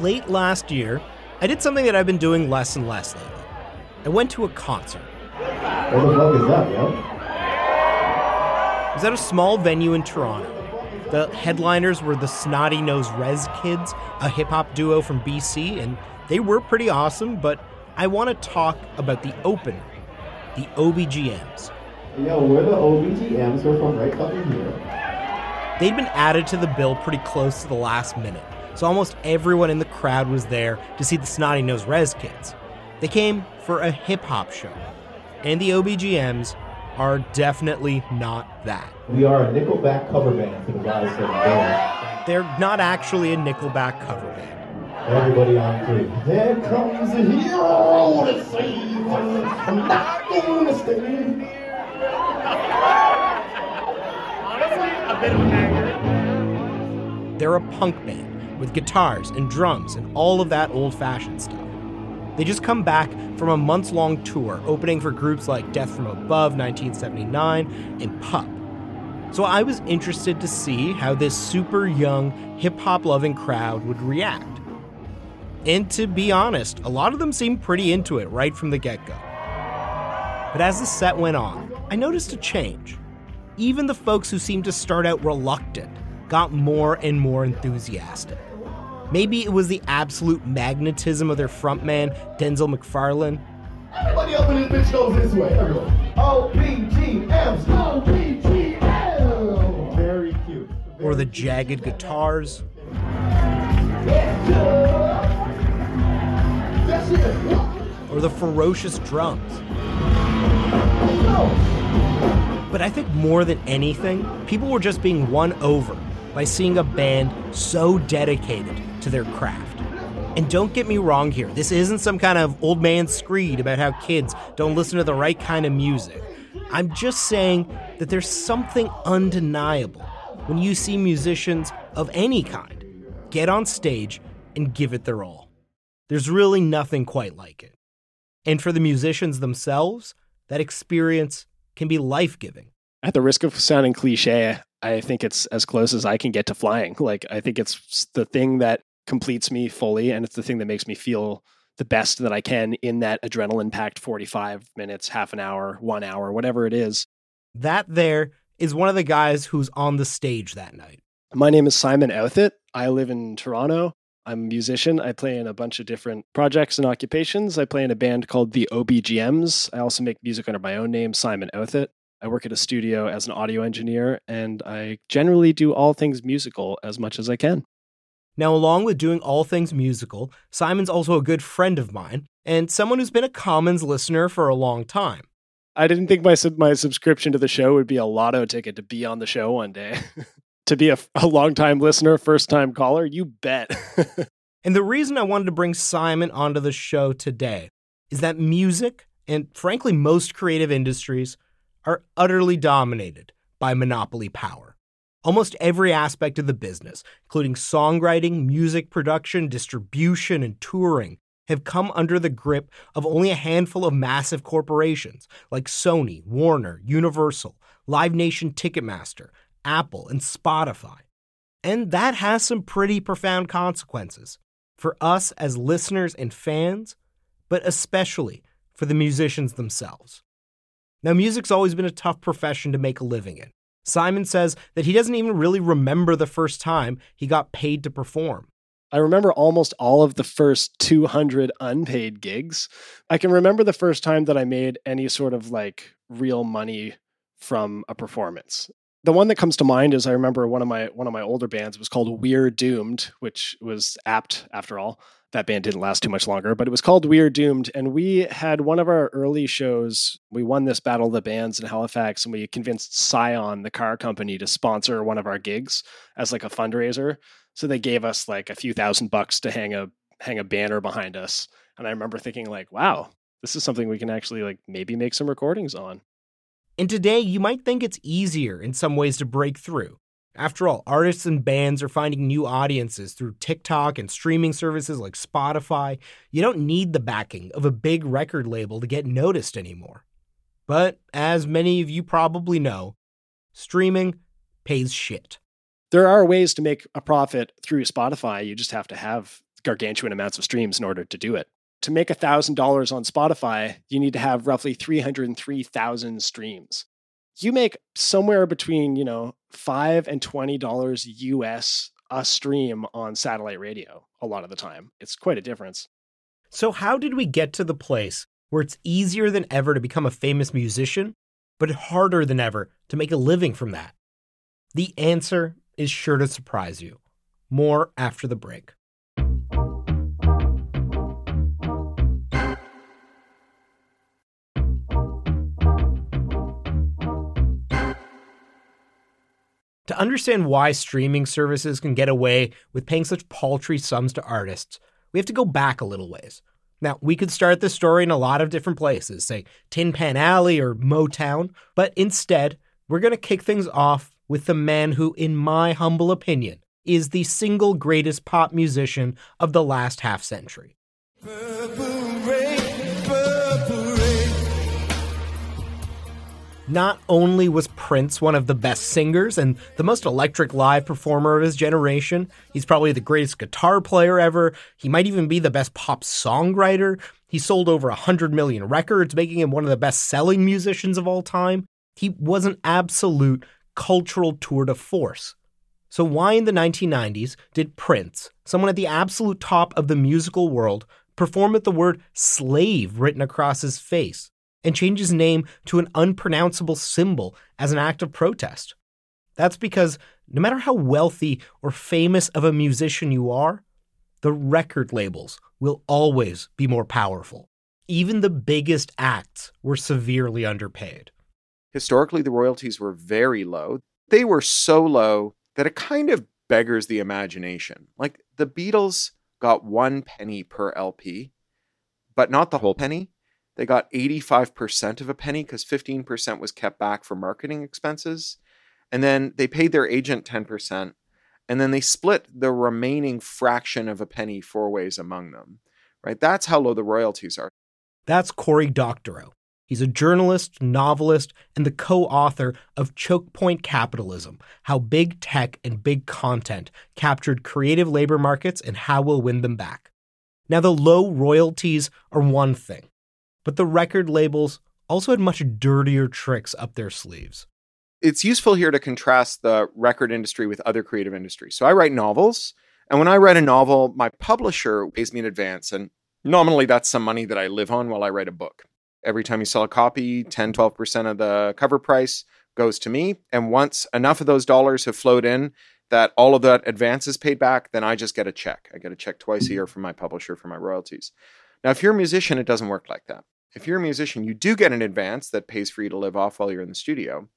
Late last year, I did something that I've been doing less and less lately. I went to a concert. What the fuck is that, yo? It was at a small venue in Toronto. The headliners were the Snotty Nose Rez Kids, a hip hop duo from BC, and they were pretty awesome, but I want to talk about the opener, the OBGMs. Yo, we're the OBGMs. We're from right fucking here. They'd been added to the bill pretty close to the last minute, so almost everyone in the crowd was there to see the Snotty Nose Rez Kids. They came for a hip hop show, and the OBGMs are definitely not that. We are a Nickelback cover band for the guys that are They're not actually a Nickelback cover band. Everybody on three. There comes a hero to save us. I'm not gonna stay. Honestly, a bit of an They're a punk band with guitars and drums and all of that old fashioned stuff. They just come back from a months long tour opening for groups like Death from Above 1979 and Pup. So I was interested to see how this super young, hip hop loving crowd would react. And to be honest, a lot of them seemed pretty into it right from the get go. But as the set went on, I noticed a change. Even the folks who seemed to start out reluctant got more and more enthusiastic. Maybe it was the absolute magnetism of their frontman, Densil McFarlane, Everybody up in this bitch goes this way. Everyone. Very cute. or the jagged guitars, or the ferocious drums. But I think more than anything, people were just being won over by seeing a band so dedicated to their craft. And don't get me wrong here, this isn't some kind of old man screed about how kids don't listen to the right kind of music. I'm just saying that there's something undeniable when you see musicians of any kind get on stage and give it their all. There's really nothing quite like it. And for the musicians themselves, that experience can be life giving. At the risk of sounding cliche, I think it's as close as I can get to flying. Like, I think it's the thing that completes me fully, and it's the thing that makes me feel the best that I can in that adrenaline packed 45 minutes, half an hour, one hour, whatever it is. That there is one of the guys who's on the stage that night. My name is Simon Outhit. I live in Toronto. I'm a musician. I play in a bunch of different projects and occupations. I play in a band called the OBGMs. I also make music under my own name, Simon Outhit. I work at a studio as an audio engineer, and I generally do all things musical as much as I can. Now, along with doing all things musical, Simon's also a good friend of mine and someone who's been a Commons listener for a long time. I didn't think my sub- my subscription to the show would be a lotto ticket to be on the show one day. to be a, a long time listener, first time caller, you bet. And the reason I wanted to bring Simon onto the show today is that music, and frankly, most creative industries, are utterly dominated by monopoly power. Almost every aspect of the business, including songwriting, music production, distribution, and touring, have come under the grip of only a handful of massive corporations like Sony, Warner, Universal, Live Nation Ticketmaster, Apple, and Spotify. And that has some pretty profound consequences for us as listeners and fans, but especially for the musicians themselves. Now, music's always been a tough profession to make a living in. Simon says that he doesn't even really remember the first time he got paid to perform. I remember almost all of the first 200 unpaid gigs. I can remember the first time that I made any sort of like real money from a performance. The one that comes to mind is I remember one of my one of my older bands was called We're Doomed, which was apt after all. That band didn't last too much longer, but it was called We're Doomed. And we had one of our early shows. We won this Battle of the Bands in Halifax, and we convinced Scion, the car company, to sponsor one of our gigs as like a fundraiser. So they gave us like a few thousand bucks to hang a hang a banner behind us. And I remember thinking like, wow, this is something we can actually like maybe make some recordings on. And today, you might think it's easier in some ways to break through. After all, artists and bands are finding new audiences through TikTok and streaming services like Spotify. You don't need the backing of a big record label to get noticed anymore. But as many of you probably know, streaming pays shit. There are ways to make a profit through Spotify. You just have to have gargantuan amounts of streams in order to do it. To make $1,000 on Spotify, you need to have roughly 303,000 streams. You make somewhere between, you know, 5 and $20 US a stream on satellite radio a lot of the time. It's quite a difference. So, how did we get to the place where it's easier than ever to become a famous musician, but harder than ever to make a living from that? The answer is sure to surprise you. More after the break. To understand why streaming services can get away with paying such paltry sums to artists, we have to go back a little ways. Now, we could start the story in a lot of different places, say Tin Pan Alley or Motown, but instead, we're going to kick things off with the man who, in my humble opinion, is the single greatest pop musician of the last half century. Not only was Prince one of the best singers and the most electric live performer of his generation, he's probably the greatest guitar player ever. He might even be the best pop songwriter. He sold over 100 million records, making him one of the best selling musicians of all time. He was an absolute cultural tour de force. So, why in the 1990s did Prince, someone at the absolute top of the musical world, perform with the word slave written across his face? And change his name to an unpronounceable symbol as an act of protest. That's because no matter how wealthy or famous of a musician you are, the record labels will always be more powerful. Even the biggest acts were severely underpaid. Historically, the royalties were very low. They were so low that it kind of beggars the imagination. Like the Beatles got one penny per LP, but not the whole penny. They got 85% of a penny because 15% was kept back for marketing expenses. And then they paid their agent 10%. And then they split the remaining fraction of a penny four ways among them. Right? That's how low the royalties are. That's Cory Doctorow. He's a journalist, novelist, and the co author of Choke Point Capitalism How Big Tech and Big Content Captured Creative Labor Markets and How We'll Win Them Back. Now, the low royalties are one thing. But the record labels also had much dirtier tricks up their sleeves. It's useful here to contrast the record industry with other creative industries. So I write novels, and when I write a novel, my publisher pays me in advance, and nominally that's some money that I live on while I write a book. Every time you sell a copy, 10, 12% of the cover price goes to me. And once enough of those dollars have flowed in that all of that advance is paid back, then I just get a check. I get a check twice a year from my publisher for my royalties. Now, if you're a musician, it doesn't work like that. If you're a musician, you do get an advance that pays for you to live off while you're in the studio.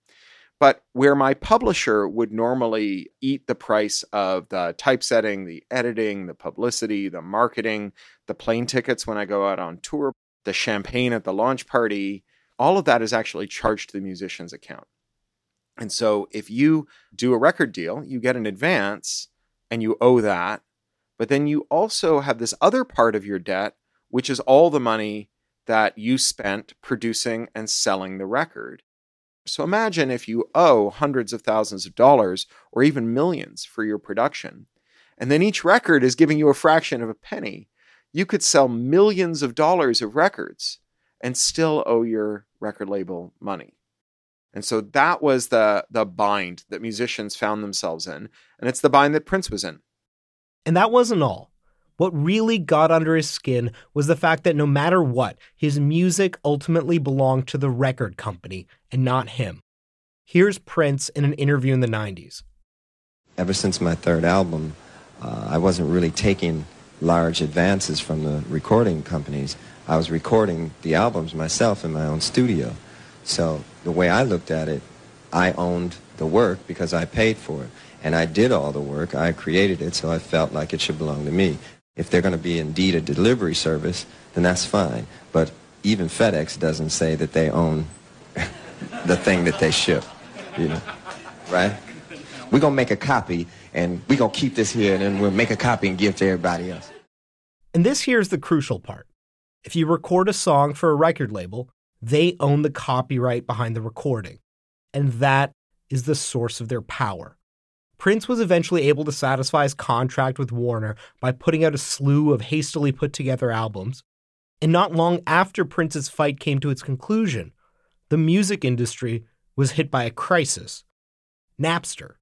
But where my publisher would normally eat the price of the typesetting, the editing, the publicity, the marketing, the plane tickets when I go out on tour, the champagne at the launch party, all of that is actually charged to the musician's account. And so if you do a record deal, you get an advance and you owe that. But then you also have this other part of your debt which is all the money that you spent producing and selling the record. So imagine if you owe hundreds of thousands of dollars or even millions for your production, and then each record is giving you a fraction of a penny. You could sell millions of dollars of records and still owe your record label money. And so that was the the bind that musicians found themselves in, and it's the bind that Prince was in. And that wasn't all. What really got under his skin was the fact that no matter what, his music ultimately belonged to the record company and not him. Here's Prince in an interview in the 90s. Ever since my third album, uh, I wasn't really taking large advances from the recording companies. I was recording the albums myself in my own studio. So the way I looked at it, I owned the work because I paid for it. And I did all the work. I created it, so I felt like it should belong to me. If they're going to be indeed a delivery service, then that's fine. But even FedEx doesn't say that they own the thing that they ship, you know, right? We're going to make a copy, and we're going to keep this here, and then we'll make a copy and give to everybody else. And this here's the crucial part. If you record a song for a record label, they own the copyright behind the recording. And that is the source of their power. Prince was eventually able to satisfy his contract with Warner by putting out a slew of hastily put together albums. And not long after Prince's fight came to its conclusion, the music industry was hit by a crisis Napster.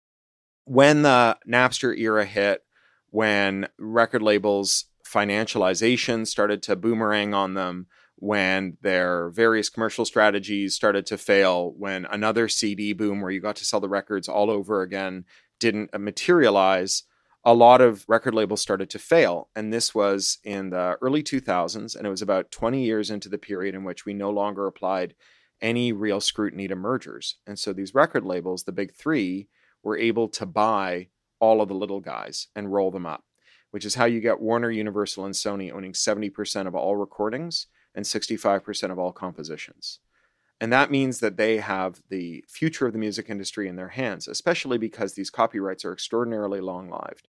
When the Napster era hit, when record labels' financialization started to boomerang on them, when their various commercial strategies started to fail, when another CD boom where you got to sell the records all over again didn't uh, materialize, a lot of record labels started to fail. And this was in the early 2000s, and it was about 20 years into the period in which we no longer applied any real scrutiny to mergers. And so these record labels, the big three, were able to buy all of the little guys and roll them up, which is how you get Warner, Universal, and Sony owning 70% of all recordings and 65% of all compositions. And that means that they have the future of the music industry in their hands, especially because these copyrights are extraordinarily long lived.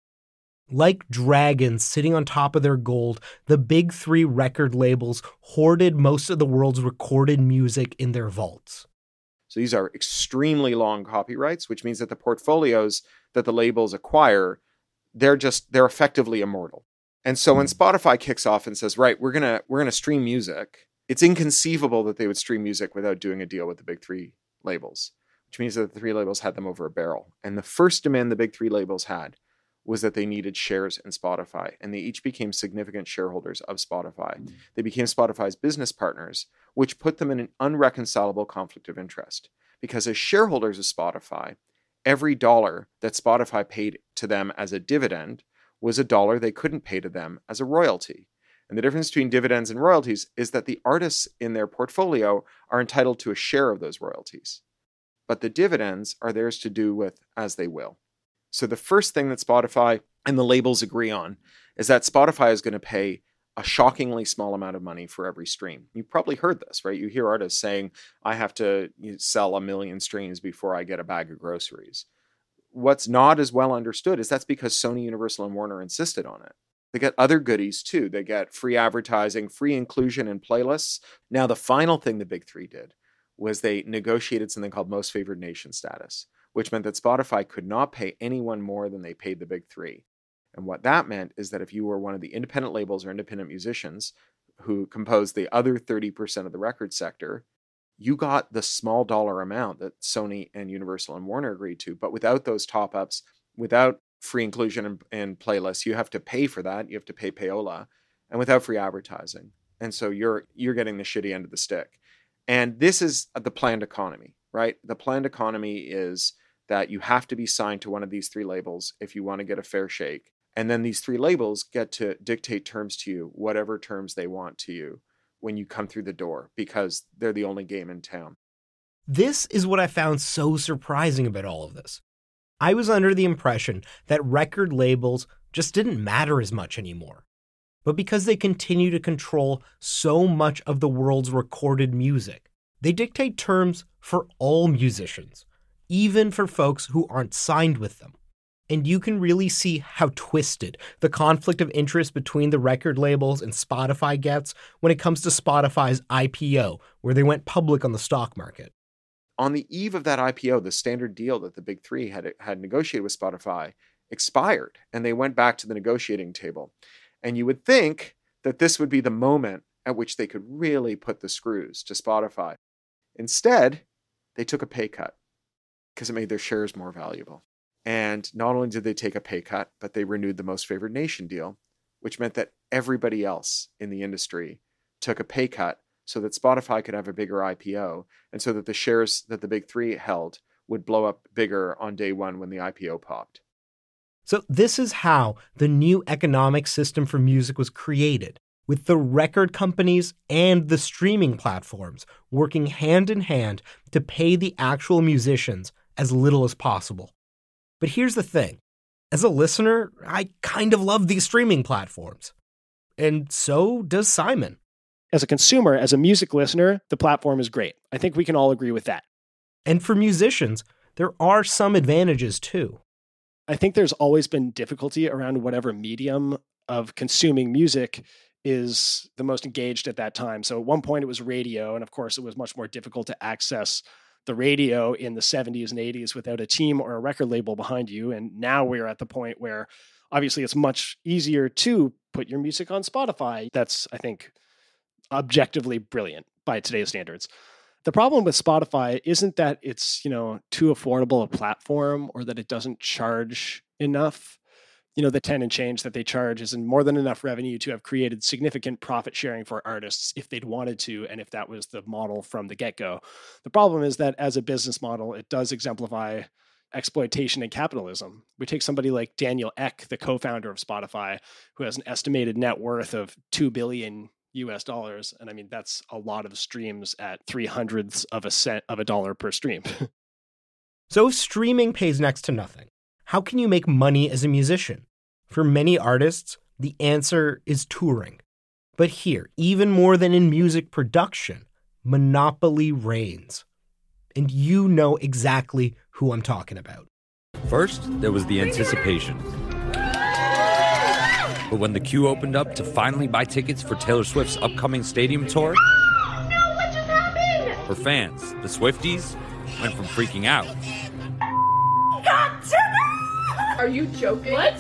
Like dragons sitting on top of their gold, the big three record labels hoarded most of the world's recorded music in their vaults. So these are extremely long copyrights, which means that the portfolios that the labels acquire, they're just they're effectively immortal. And so when hmm. Spotify kicks off and says, "Right, we're going to we're going to stream music." It's inconceivable that they would stream music without doing a deal with the big 3 labels, which means that the three labels had them over a barrel. And the first demand the big 3 labels had was that they needed shares in Spotify, and they each became significant shareholders of Spotify. Mm. They became Spotify's business partners, which put them in an unreconcilable conflict of interest. Because as shareholders of Spotify, every dollar that Spotify paid to them as a dividend was a dollar they couldn't pay to them as a royalty. And the difference between dividends and royalties is that the artists in their portfolio are entitled to a share of those royalties. But the dividends are theirs to do with as they will. So the first thing that Spotify and the labels agree on is that Spotify is going to pay a shockingly small amount of money for every stream. You've probably heard this, right? You hear artists saying, I have to sell a million streams before I get a bag of groceries what's not as well understood is that's because Sony, Universal, and Warner insisted on it. They get other goodies too. They get free advertising, free inclusion in playlists. Now, the final thing the big three did was they negotiated something called most favored nation status, which meant that Spotify could not pay anyone more than they paid the big three. And what that meant is that if you were one of the independent labels or independent musicians who composed the other 30% of the record sector, you got the small dollar amount that Sony and Universal and Warner agreed to, but without those top ups, without free inclusion in, in, playlists, you have to pay for that. You have to pay payola, and without free advertising, and so you're you're getting the shitty end of the stick. And this is the planned economy, right? The planned economy is that you have to be signed to one of these three labels if you want to get a fair shake. And then these three labels get to dictate terms to you, whatever terms they want to you when you come through the door because they're the only game in town. This is what I found so surprising about all of this. I was under the impression that record labels just didn't matter as much anymore. But because they continue to control so much of the world's recorded music, they dictate terms for all musicians, even for folks who aren't signed with them. And you can really see how twisted the conflict of interest between the record labels and Spotify gets when it comes to Spotify's IPO, where they went public on the stock market. On the eve of that IPO, the standard deal that the big three had, had negotiated with Spotify expired, and they went back to the negotiating table. And you would think that this would be the moment at which they could really put the screws to Spotify. Instead, they took a pay cut because it made their shares more valuable. And not only did they take a pay cut, but they renewed the most favored nation deal, which meant that everybody else in the industry took a pay cut so that Spotify could have a bigger IPO and so that the shares that the big three held would blow up bigger on day one when the IPO popped. So, this is how the new economic system for music was created, with the record companies and the streaming platforms working hand in hand to pay the actual musicians as little as possible. But here's the thing as a listener, I kind of love these streaming platforms. And so does Simon. As a consumer, as a music listener, the platform is great. I think we can all agree with that. And for musicians, there are some advantages too. I think there's always been difficulty around whatever medium of consuming music is the most engaged at that time. So at one point it was radio, and of course it was much more difficult to access the radio in the 70s and 80s without a team or a record label behind you. And now we're at the point where obviously it's much easier to put your music on Spotify. That's, I think, objectively brilliant by today's standards. The problem with Spotify isn't that it's, you know, too affordable a platform or that it doesn't charge enough. You know, the 10 and change that they charge isn't more than enough revenue to have created significant profit sharing for artists if they'd wanted to and if that was the model from the get-go. The problem is that as a business model, it does exemplify exploitation and capitalism. We take somebody like Daniel Ek, the co-founder of Spotify, who has an estimated net worth of 2 billion US dollars. And I mean, that's a lot of streams at three hundredths of a cent of a dollar per stream. so if streaming pays next to nothing, how can you make money as a musician? For many artists, the answer is touring. But here, even more than in music production, monopoly reigns. And you know exactly who I'm talking about. First, there was the anticipation. But when the queue opened up to finally buy tickets for Taylor Swift's upcoming stadium tour, oh, no, what just happened? Her fans, the Swifties, went from freaking out. Are you joking? What?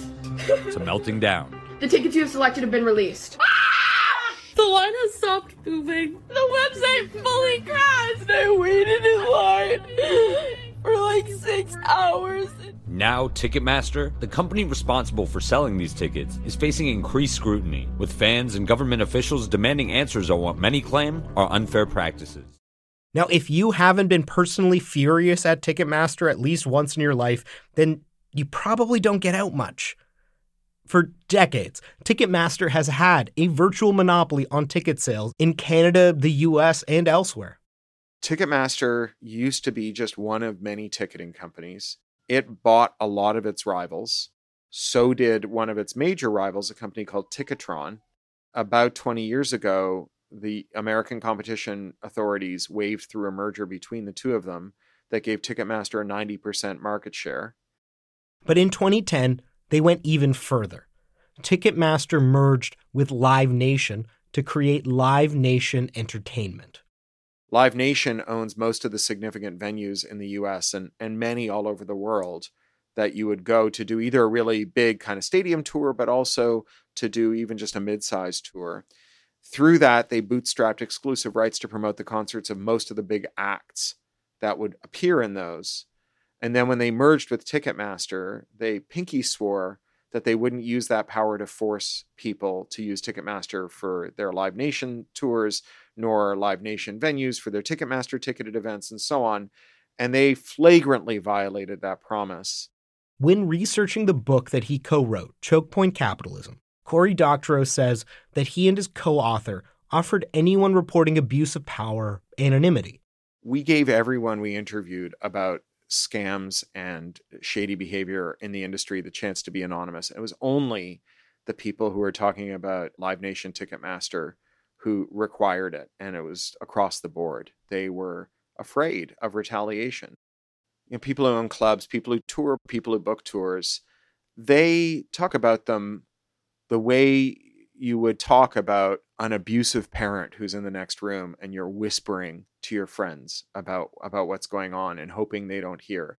to melting down. The tickets you have selected have been released. Ah! The line has stopped moving. The website fully crashed. I waited in line for like six hours. Now, Ticketmaster, the company responsible for selling these tickets, is facing increased scrutiny, with fans and government officials demanding answers on what many claim are unfair practices. Now, if you haven't been personally furious at Ticketmaster at least once in your life, then you probably don't get out much. For decades, Ticketmaster has had a virtual monopoly on ticket sales in Canada, the US, and elsewhere. Ticketmaster used to be just one of many ticketing companies it bought a lot of its rivals. So did one of its major rivals, a company called Ticketron. About 20 years ago, the American competition authorities waved through a merger between the two of them that gave Ticketmaster a 90% market share. But in 2010, they went even further. Ticketmaster merged with Live Nation to create Live Nation Entertainment. Live Nation owns most of the significant venues in the US and, and many all over the world that you would go to do either a really big kind of stadium tour, but also to do even just a mid sized tour. Through that, they bootstrapped exclusive rights to promote the concerts of most of the big acts that would appear in those. And then when they merged with Ticketmaster, they pinky swore that they wouldn't use that power to force people to use Ticketmaster for their Live Nation tours nor Live Nation venues for their Ticketmaster ticketed events and so on. And they flagrantly violated that promise. When researching the book that he co wrote, Choke Point Capitalism, Cory Doctorow says that he and his co author offered anyone reporting abuse of power anonymity. We gave everyone we interviewed about scams and shady behavior in the industry the chance to be anonymous. It was only the people who were talking about Live Nation Ticketmaster who required it, and it was across the board. They were afraid of retaliation. You know, people who own clubs, people who tour, people who book tours, they talk about them the way you would talk about an abusive parent who's in the next room and you're whispering to your friends about about what's going on and hoping they don't hear.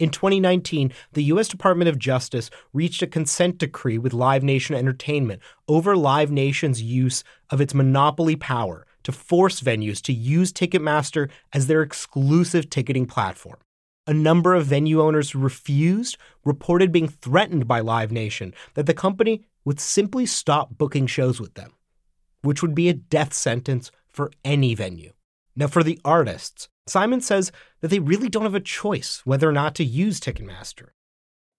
In 2019, the U.S. Department of Justice reached a consent decree with Live Nation Entertainment over Live Nation's use of its monopoly power to force venues to use Ticketmaster as their exclusive ticketing platform. A number of venue owners who refused reported being threatened by Live Nation that the company would simply stop booking shows with them, which would be a death sentence for any venue. Now, for the artists, Simon says that they really don't have a choice whether or not to use Ticketmaster.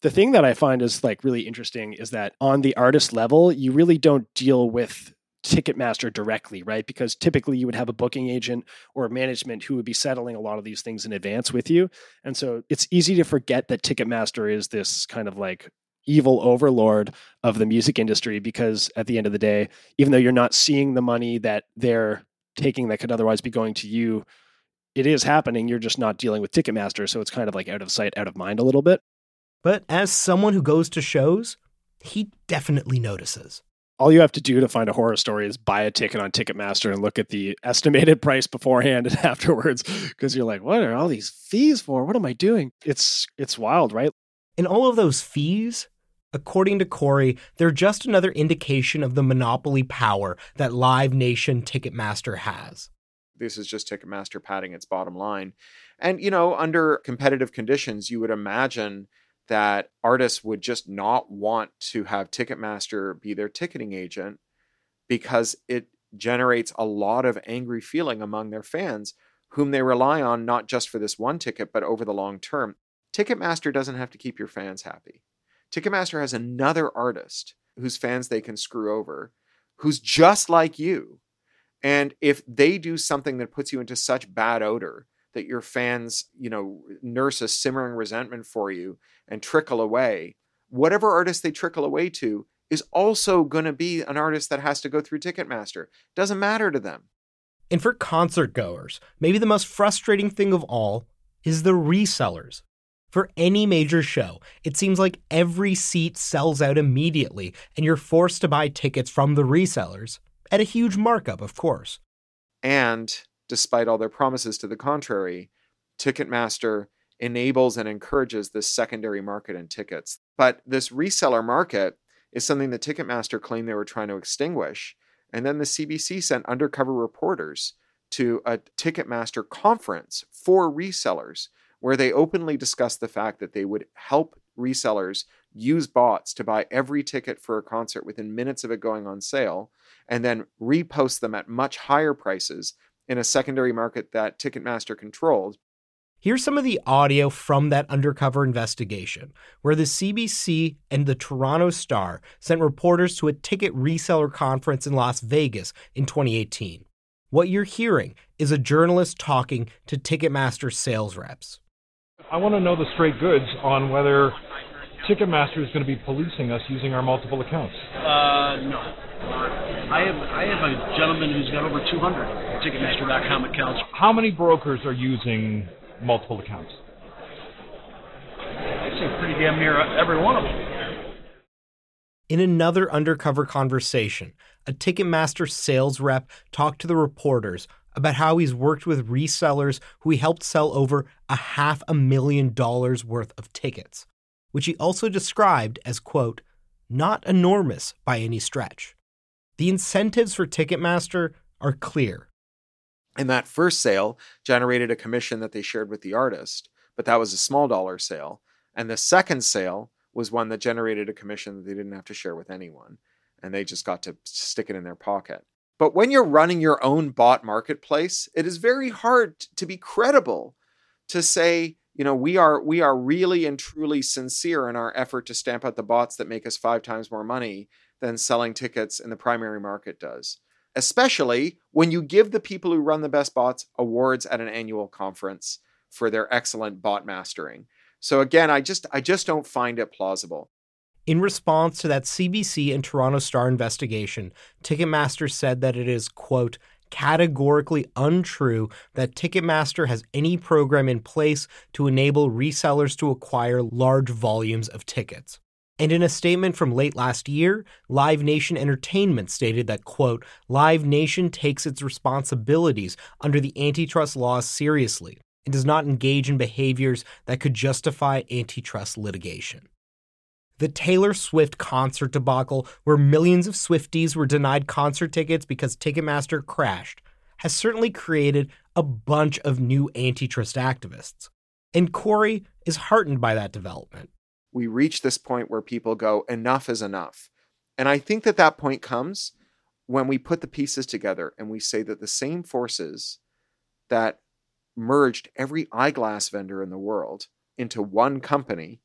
The thing that I find is like really interesting is that on the artist level, you really don't deal with Ticketmaster directly, right? Because typically you would have a booking agent or management who would be settling a lot of these things in advance with you. And so it's easy to forget that Ticketmaster is this kind of like evil overlord of the music industry because at the end of the day, even though you're not seeing the money that they're taking that could otherwise be going to you, it is happening. You're just not dealing with Ticketmaster. So it's kind of like out of sight, out of mind a little bit. But as someone who goes to shows, he definitely notices. All you have to do to find a horror story is buy a ticket on Ticketmaster and look at the estimated price beforehand and afterwards because you're like, what are all these fees for? What am I doing? It's it's wild, right? And all of those fees, according to Cory, they're just another indication of the monopoly power that Live Nation Ticketmaster has. This is just Ticketmaster padding its bottom line. And, you know, under competitive conditions, you would imagine that artists would just not want to have Ticketmaster be their ticketing agent because it generates a lot of angry feeling among their fans whom they rely on not just for this one ticket but over the long term. Ticketmaster doesn't have to keep your fans happy. Ticketmaster has another artist whose fans they can screw over who's just like you. And if they do something that puts you into such bad odor that your fans, you know, nurse a simmering resentment for you and trickle away, whatever artist they trickle away to is also going to be an artist that has to go through Ticketmaster. Doesn't matter to them. And for concert goers, maybe the most frustrating thing of all is the resellers. For any major show, it seems like every seat sells out immediately, and you're forced to buy tickets from the resellers at a huge markup, of course. And despite all their promises to the contrary, Ticketmaster enables and encourages this secondary market in tickets. But this reseller market is something that Ticketmaster claimed they were trying to extinguish. And then the CBC sent undercover reporters to a Ticketmaster conference for resellers where they openly discussed the fact that they would help resellers use bots to buy every ticket for a concert within minutes of it going on sale and then repost them at much higher prices in a secondary market that Ticketmaster controlled. Here's some of the audio from that undercover investigation, where the CBC and the Toronto Star sent reporters to a ticket reseller conference in Las Vegas in 2018. What you're hearing is a journalist talking to Ticketmaster sales reps. I want to know the straight goods on whether Ticketmaster is going to be policing us using our multiple accounts. Uh, no. I have I have a gentleman who's got over 200 Ticketmaster.com accounts. How many brokers are using multiple accounts? I'd say pretty damn near every one of them. In another undercover conversation, a Ticketmaster sales rep talked to the reporters about how he's worked with resellers who he helped sell over a half a million dollars worth of tickets, which he also described as, quote, not enormous by any stretch. The incentives for Ticketmaster are clear. And that first sale generated a commission that they shared with the artist, but that was a small dollar sale. And the second sale was one that generated a commission that they didn't have to share with anyone. And they just got to stick it in their pocket. But when you're running your own bot marketplace, it is very hard to be credible to say, you know, we are we are really and truly sincere in our effort to stamp out the bots that make us five times more money than selling tickets in the primary market does. Especially when you give the people who run the best bots awards at an annual conference for their excellent bot mastering. So again, I just I just don't find it plausible. In response to that CBC and Toronto Star investigation, Ticketmaster said that it is, quote, categorically untrue that Ticketmaster has any program in place to enable resellers to acquire large volumes of tickets. And in a statement from late last year, Live Nation Entertainment stated that, quote, Live Nation takes its responsibilities under the antitrust laws seriously and does not engage in behaviors that could justify antitrust litigation. The Taylor Swift concert debacle, where millions of Swifties were denied concert tickets because Ticketmaster crashed, has certainly created a bunch of new antitrust activists. And Cory is heartened by that development. We reach this point where people go, enough is enough. And I think that that point comes when we put the pieces together and we say that the same forces that merged every eyeglass vendor in the world into one company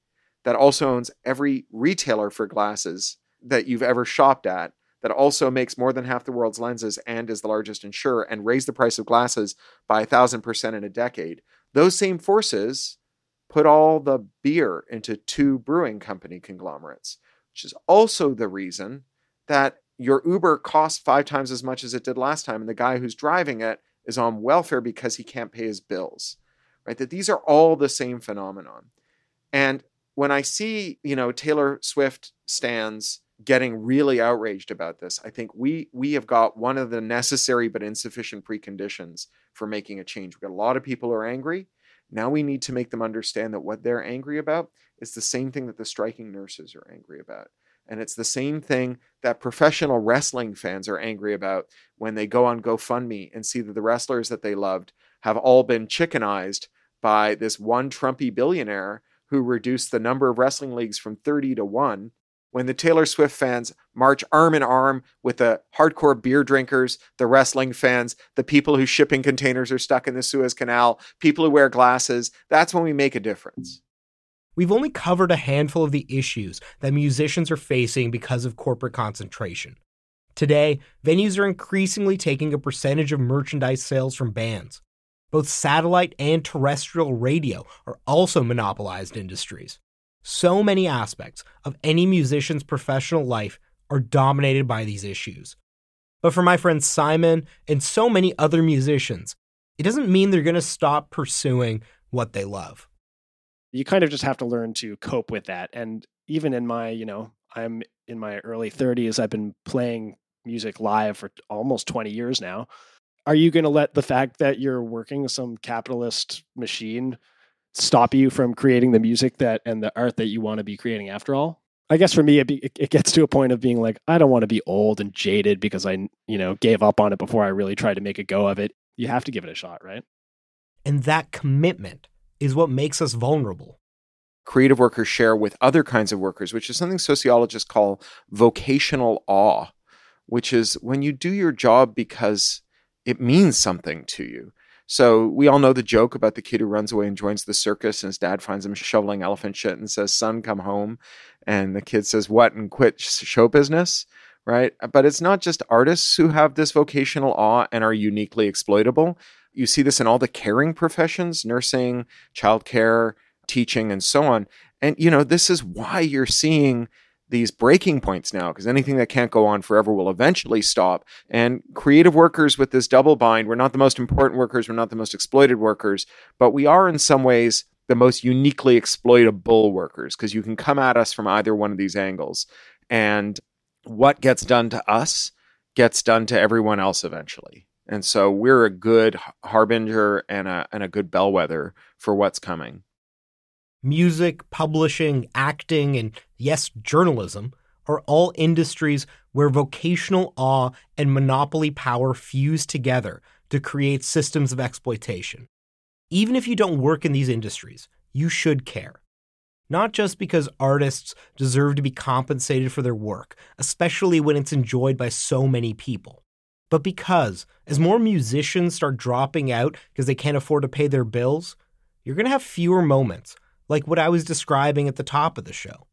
that also owns every retailer for glasses that you've ever shopped at that also makes more than half the world's lenses and is the largest insurer and raised the price of glasses by a thousand percent in a decade. Those same forces put all the beer into two brewing company conglomerates, which is also the reason that your Uber costs five times as much as it did last time, and the guy who's driving it is on welfare because he can't pay his bills. Right? That these are all the same phenomenon. And when I see, you know, Taylor Swift stands getting really outraged about this, I think we we have got one of the necessary but insufficient preconditions for making a change. We've got a lot of people who are angry. Now we need to make them understand that what they're angry about is the same thing that the striking nurses are angry about. And it's the same thing that professional wrestling fans are angry about when they go on GoFundMe and see that the wrestlers that they loved have all been chickenized by this one Trumpy billionaire who reduced the number of wrestling leagues from 30 to 1. When the Taylor Swift fans march arm in arm with the hardcore beer drinkers, the wrestling fans, the people whose shipping containers are stuck in the Suez Canal, people who wear glasses, that's when we make a difference. We've only covered a handful of the issues that musicians are facing because of corporate concentration. Today, venues are increasingly taking a percentage of merchandise sales from bands. Both satellite and terrestrial radio are also monopolized industries. So many aspects of any musician's professional life are dominated by these issues. But for my friend Simon and so many other musicians, it doesn't mean they're going to stop pursuing what they love you kind of just have to learn to cope with that. And even in my, you know, I'm in my early 30s, I've been playing music live for almost 20 years now. Are you going to let the fact that you're working some capitalist machine stop you from creating the music that and the art that you want to be creating after all? I guess for me, it, be, it gets to a point of being like, I don't want to be old and jaded because I, you know, gave up on it before I really tried to make a go of it. You have to give it a shot, right? And that commitment is what makes us vulnerable. Creative workers share with other kinds of workers, which is something sociologists call vocational awe, which is when you do your job because it means something to you. So we all know the joke about the kid who runs away and joins the circus, and his dad finds him shoveling elephant shit and says, "Son, come home." And the kid says, "What?" and quit show business, right? But it's not just artists who have this vocational awe and are uniquely exploitable. You see this in all the caring professions nursing, childcare, teaching, and so on. And, you know, this is why you're seeing these breaking points now, because anything that can't go on forever will eventually stop. And creative workers with this double bind, we're not the most important workers, we're not the most exploited workers, but we are in some ways the most uniquely exploitable workers, because you can come at us from either one of these angles. And what gets done to us gets done to everyone else eventually. And so we're a good harbinger and a, and a good bellwether for what's coming. Music, publishing, acting, and yes, journalism are all industries where vocational awe and monopoly power fuse together to create systems of exploitation. Even if you don't work in these industries, you should care. Not just because artists deserve to be compensated for their work, especially when it's enjoyed by so many people but because as more musicians start dropping out because they can't afford to pay their bills, you're going to have fewer moments like what I was describing at the top of the show.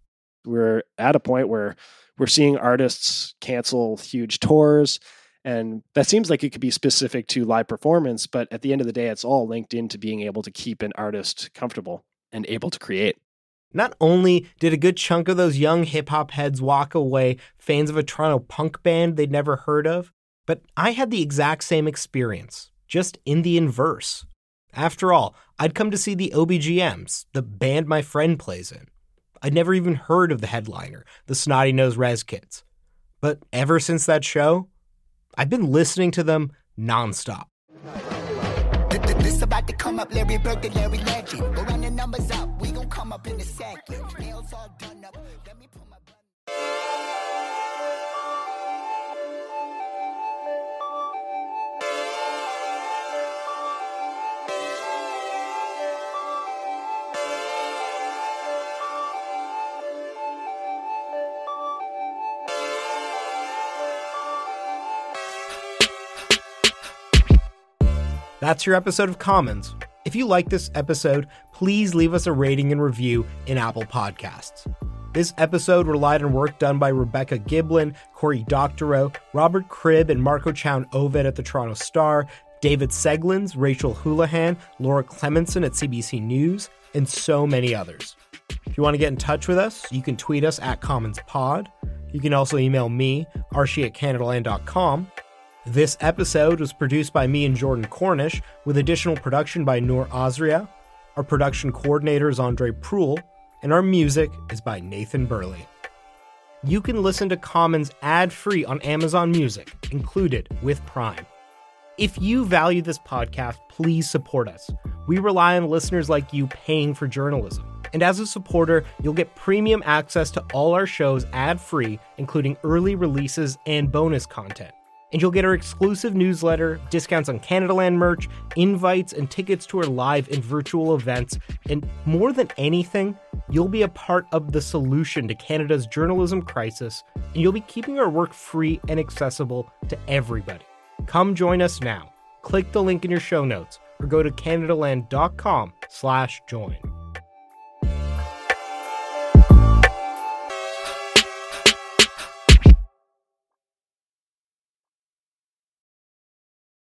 We're at a point where we're seeing artists cancel huge tours. And that seems like it could be specific to live performance, but at the end of the day, it's all linked into being able to keep an artist comfortable and able to create. Not only did a good chunk of those young hip hop heads walk away fans of a Toronto punk band they'd never heard of, but I had the exact same experience, just in the inverse. After all, I'd come to see the OBGMs, the band my friend plays in. I'd never even heard of the headliner, the Snotty Nose Rez Kids. But ever since that show, I've been listening to them nonstop. Come up, Larry Larry Legend. Run the numbers up, we gon' come up in a second. Nails all done up, let me my That's your episode of Commons. If you like this episode, please leave us a rating and review in Apple Podcasts. This episode relied on work done by Rebecca Giblin, Cory Doctorow, Robert Cribb, and Marco Chown Oved at the Toronto Star, David Seglins, Rachel Houlihan, Laura Clementson at CBC News, and so many others. If you want to get in touch with us, you can tweet us at CommonsPod. You can also email me, archie at CanadaLand.com. This episode was produced by me and Jordan Cornish, with additional production by Noor Azria. Our production coordinator is Andre Proulx, and our music is by Nathan Burley. You can listen to Commons ad free on Amazon Music, included with Prime. If you value this podcast, please support us. We rely on listeners like you paying for journalism. And as a supporter, you'll get premium access to all our shows ad free, including early releases and bonus content. And you'll get our exclusive newsletter, discounts on Canadaland merch, invites, and tickets to our live and virtual events. And more than anything, you'll be a part of the solution to Canada's journalism crisis, and you'll be keeping our work free and accessible to everybody. Come join us now. Click the link in your show notes or go to canadaland.com slash join.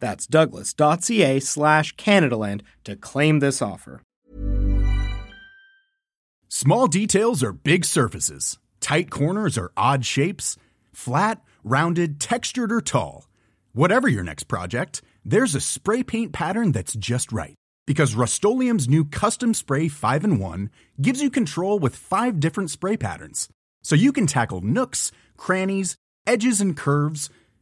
That's douglas.ca slash Canadaland to claim this offer. Small details are big surfaces. Tight corners are odd shapes. Flat, rounded, textured, or tall. Whatever your next project, there's a spray paint pattern that's just right. Because Rust new Custom Spray 5 and 1 gives you control with five different spray patterns. So you can tackle nooks, crannies, edges, and curves